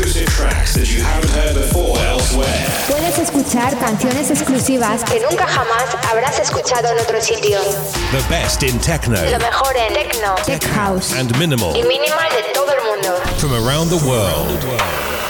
You exclusive tracks that you haven't heard before elsewhere. Puedes escuchar canciones exclusivas que nunca jamás habrás escuchado en otro sitio. The best in techno Lo mejor en techno, tech house and minimal y minimal de todo el mundo. from around the world.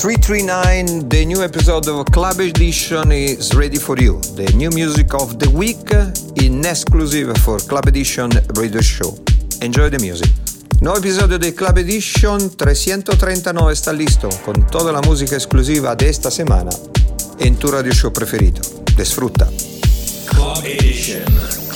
339, the new episode of Club Edition is ready for you. The new music of the week in exclusive for Club Edition Radio Show. Enjoy the music. Nuevo episodio de Club Edition 339 está listo con toda la música exclusiva de esta semana en tu radio show. Club Edition. Club Edition.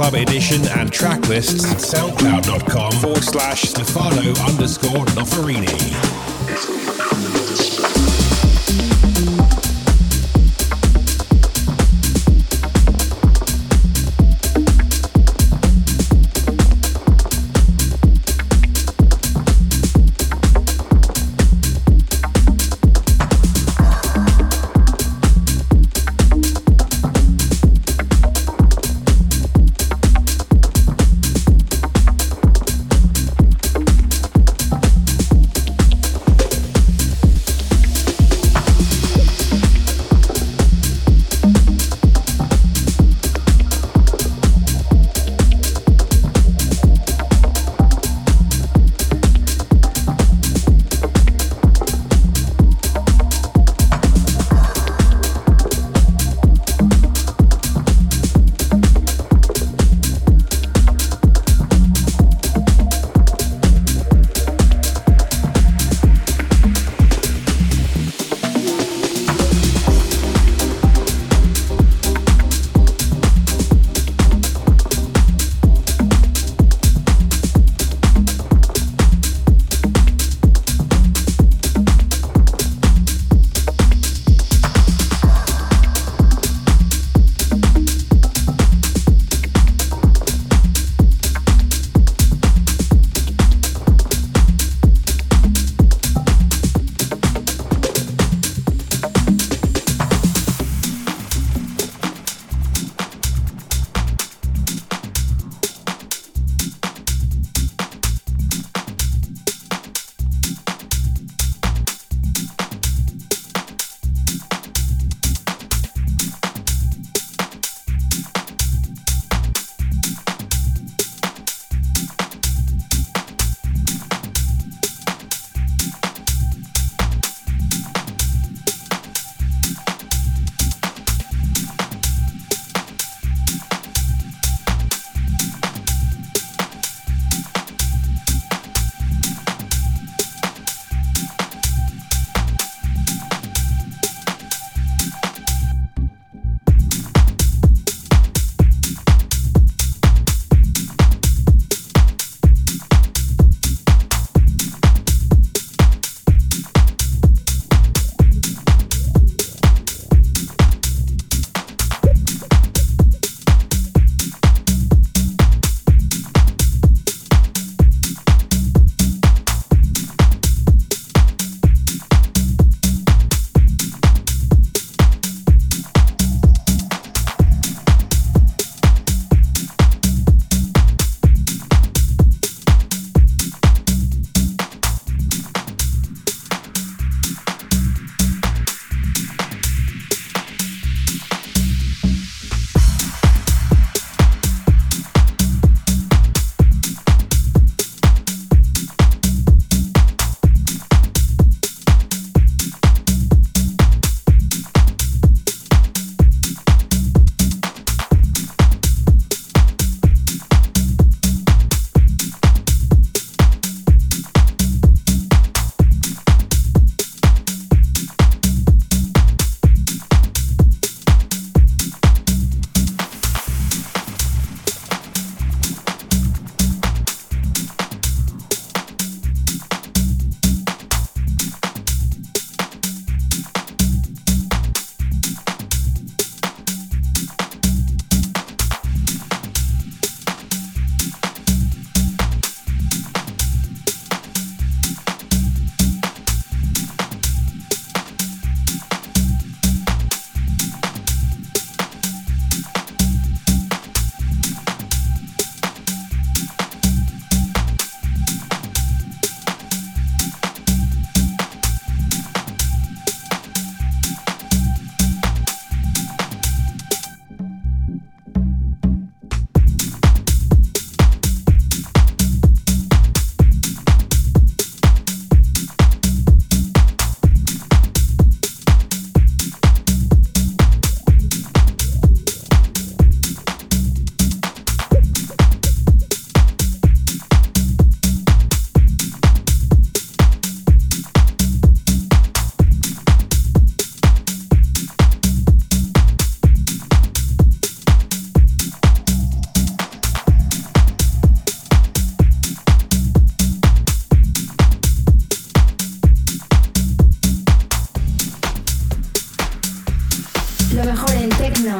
Club Edition and track lists at soundcloud.com forward slash Stefano underscore Noferini.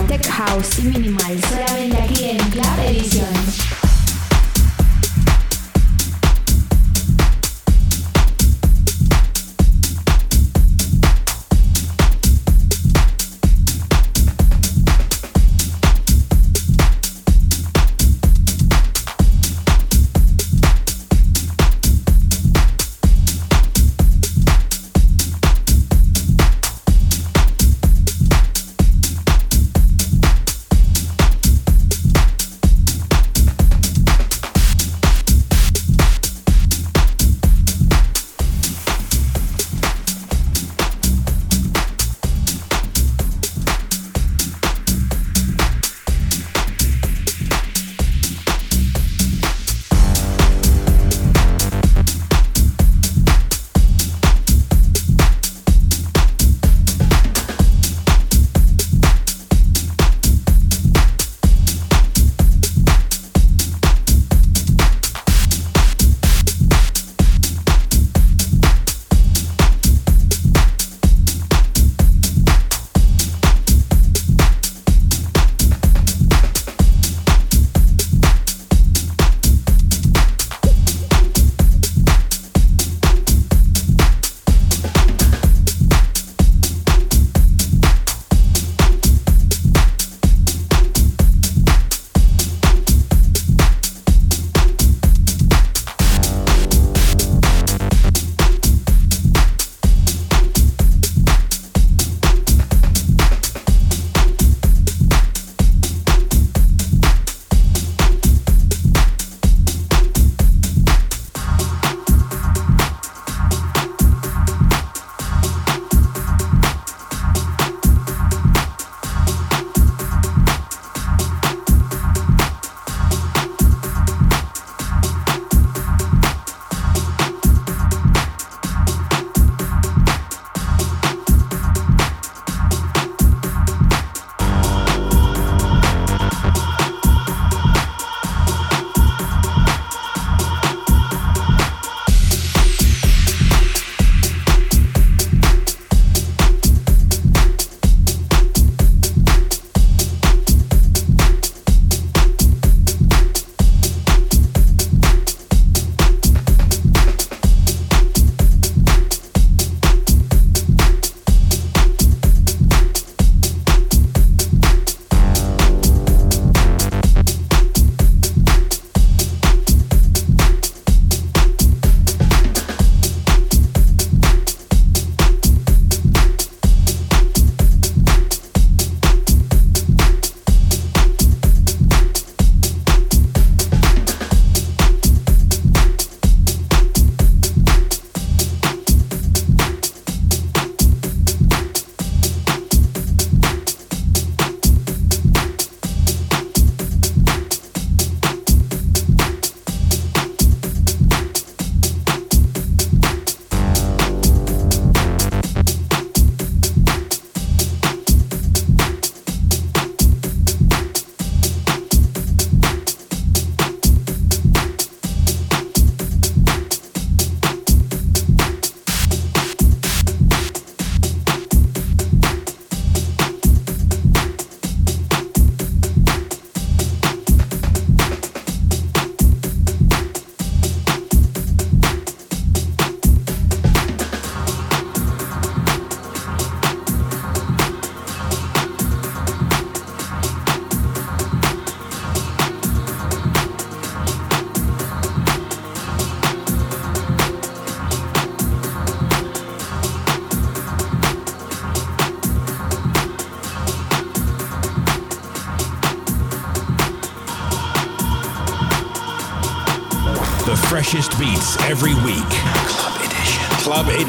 Tech house y minimal, solamente aquí en Club Edition.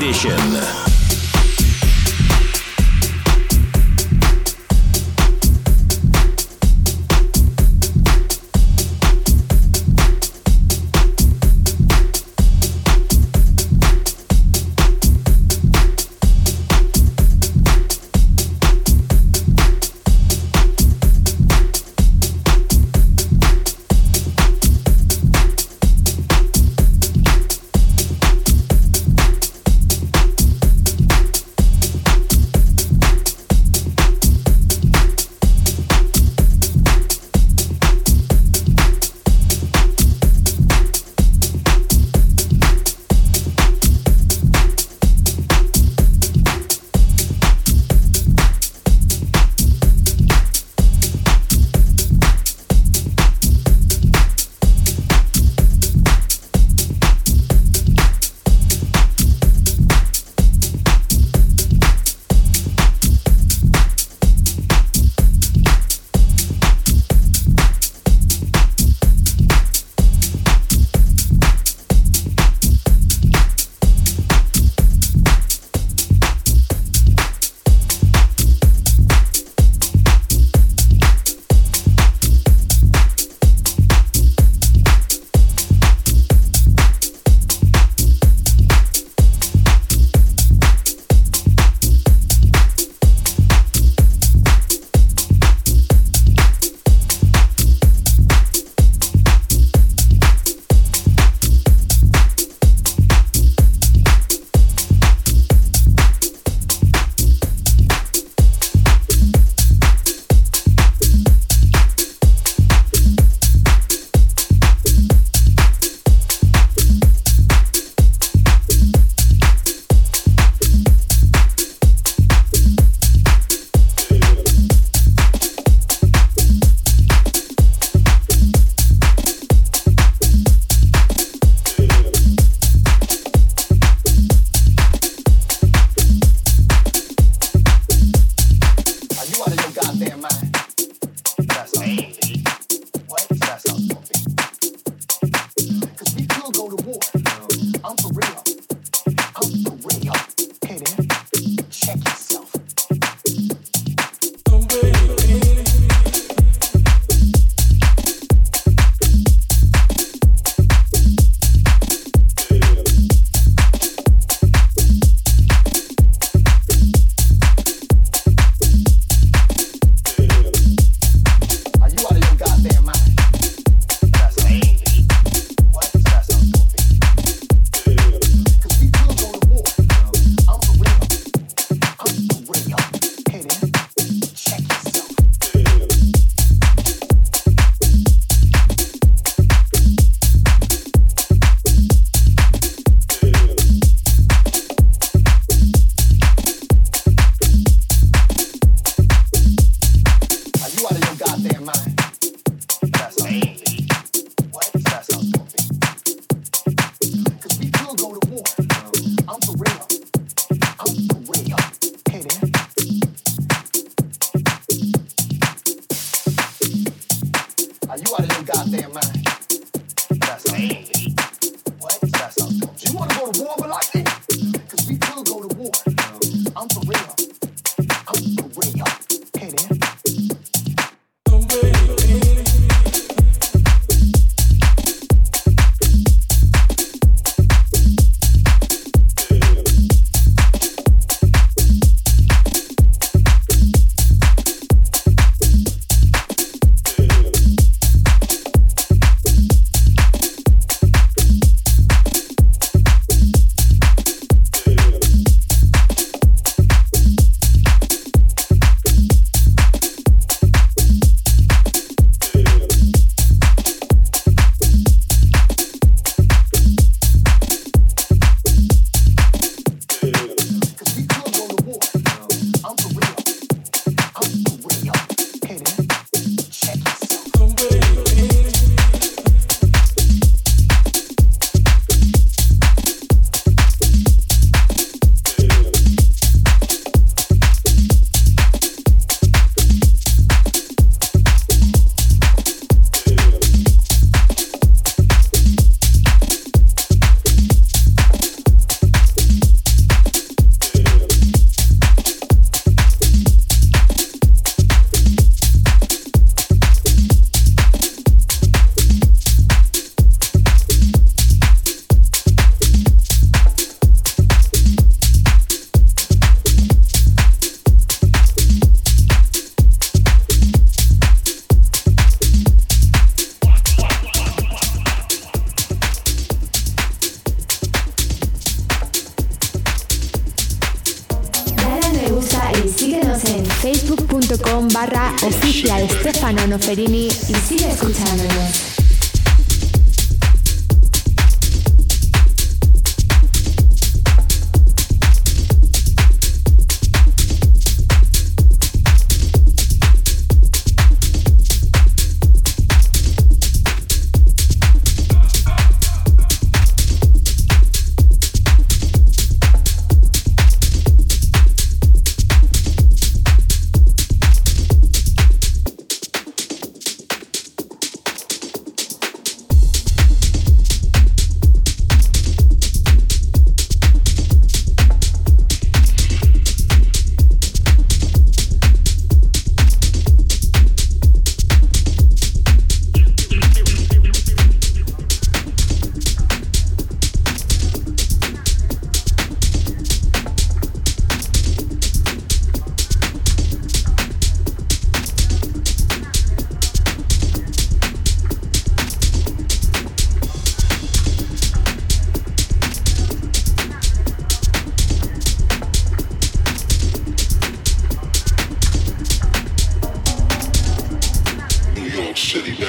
Edition.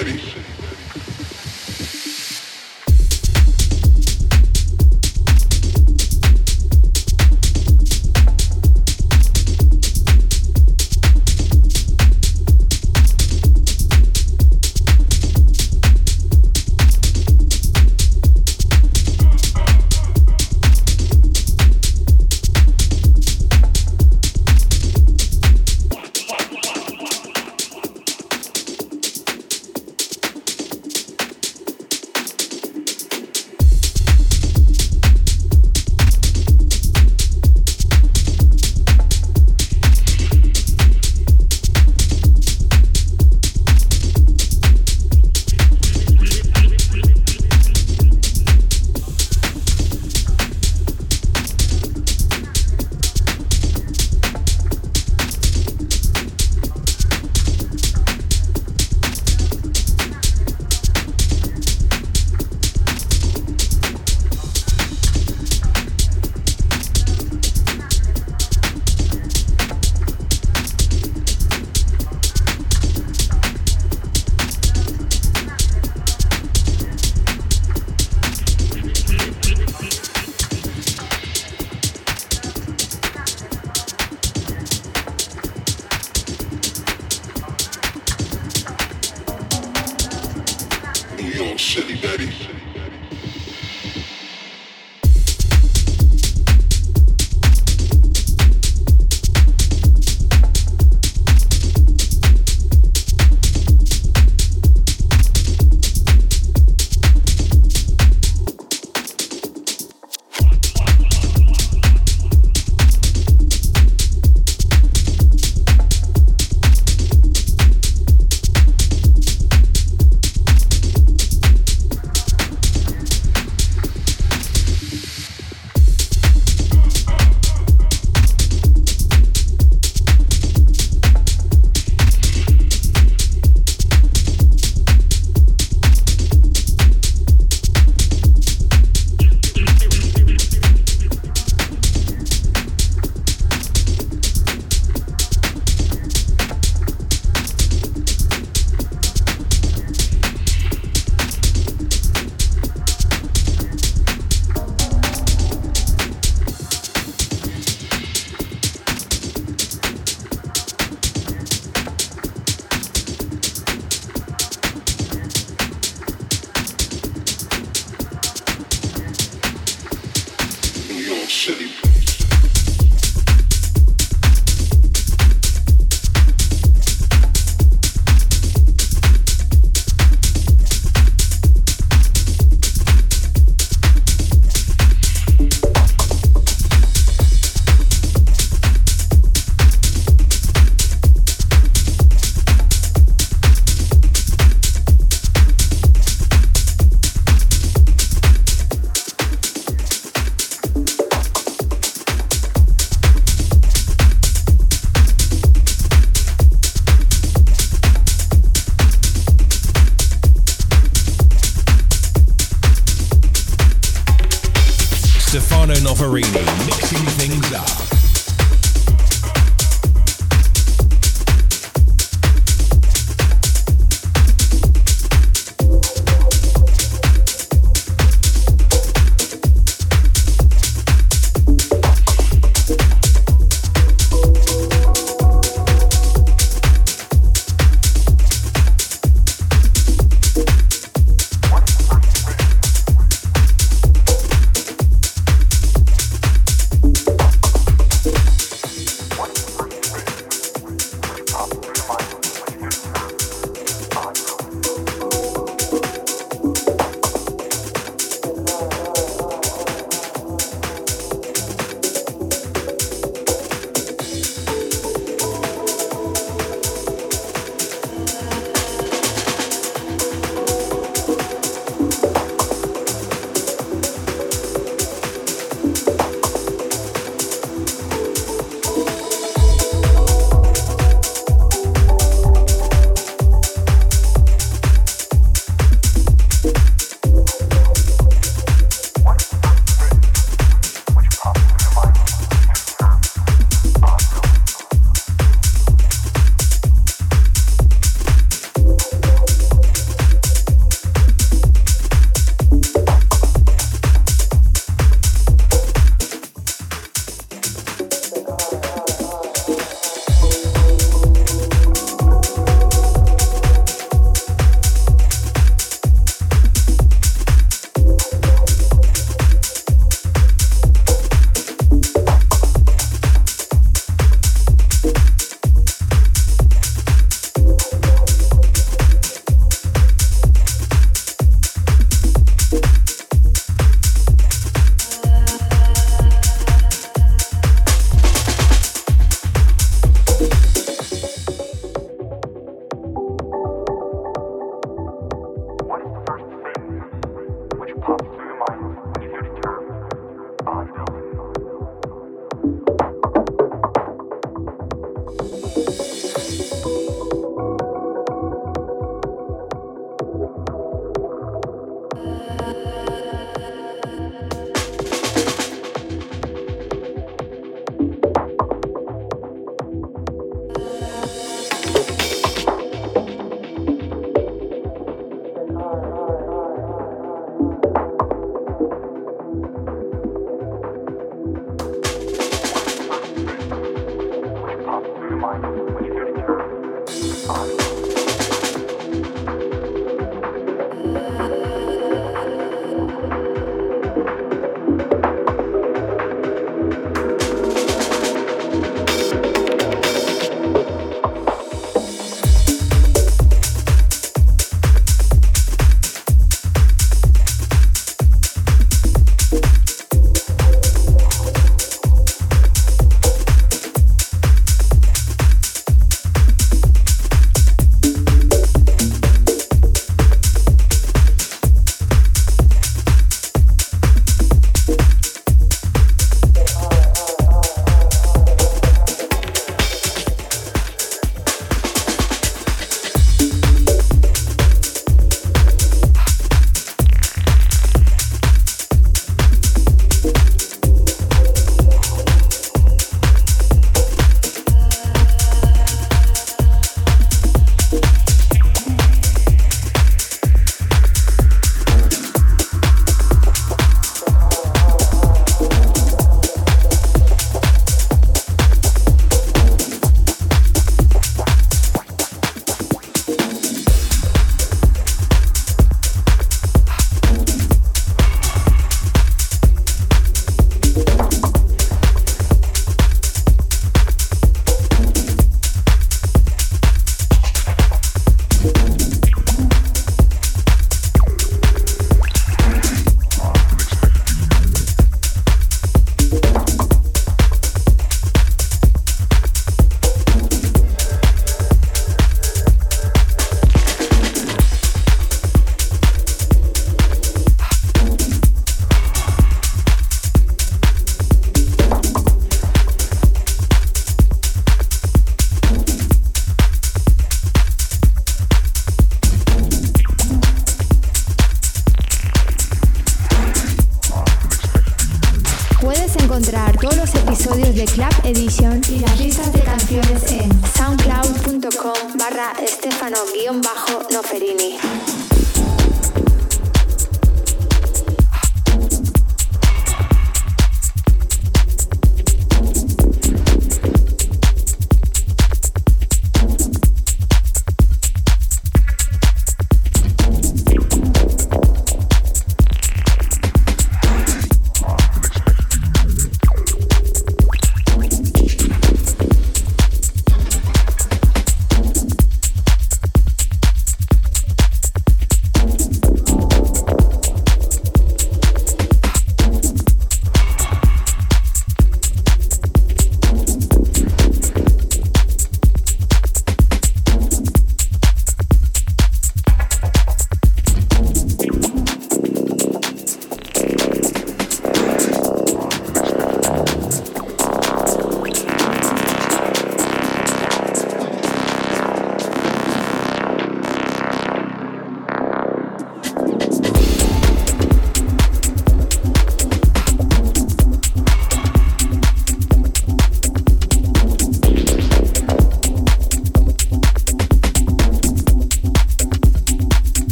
Stefano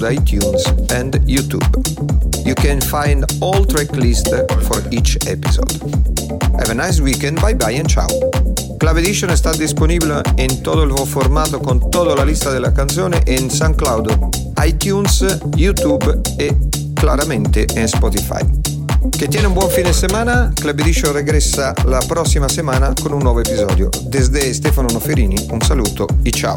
SoundCloud, iTunes, and YouTube. You can find all track lists for each episode. Have a nice weekend, bye bye and ciao. Club Edition está disponible en todo el formato con toda la lista de la canción en SoundCloud, iTunes, YouTube e claramente en Spotify. Que tiene un buon fine settimana, Club Edition regressa la prossima settimana con un nuovo episodio. Desde Stefano Noferini, un saluto e ciao.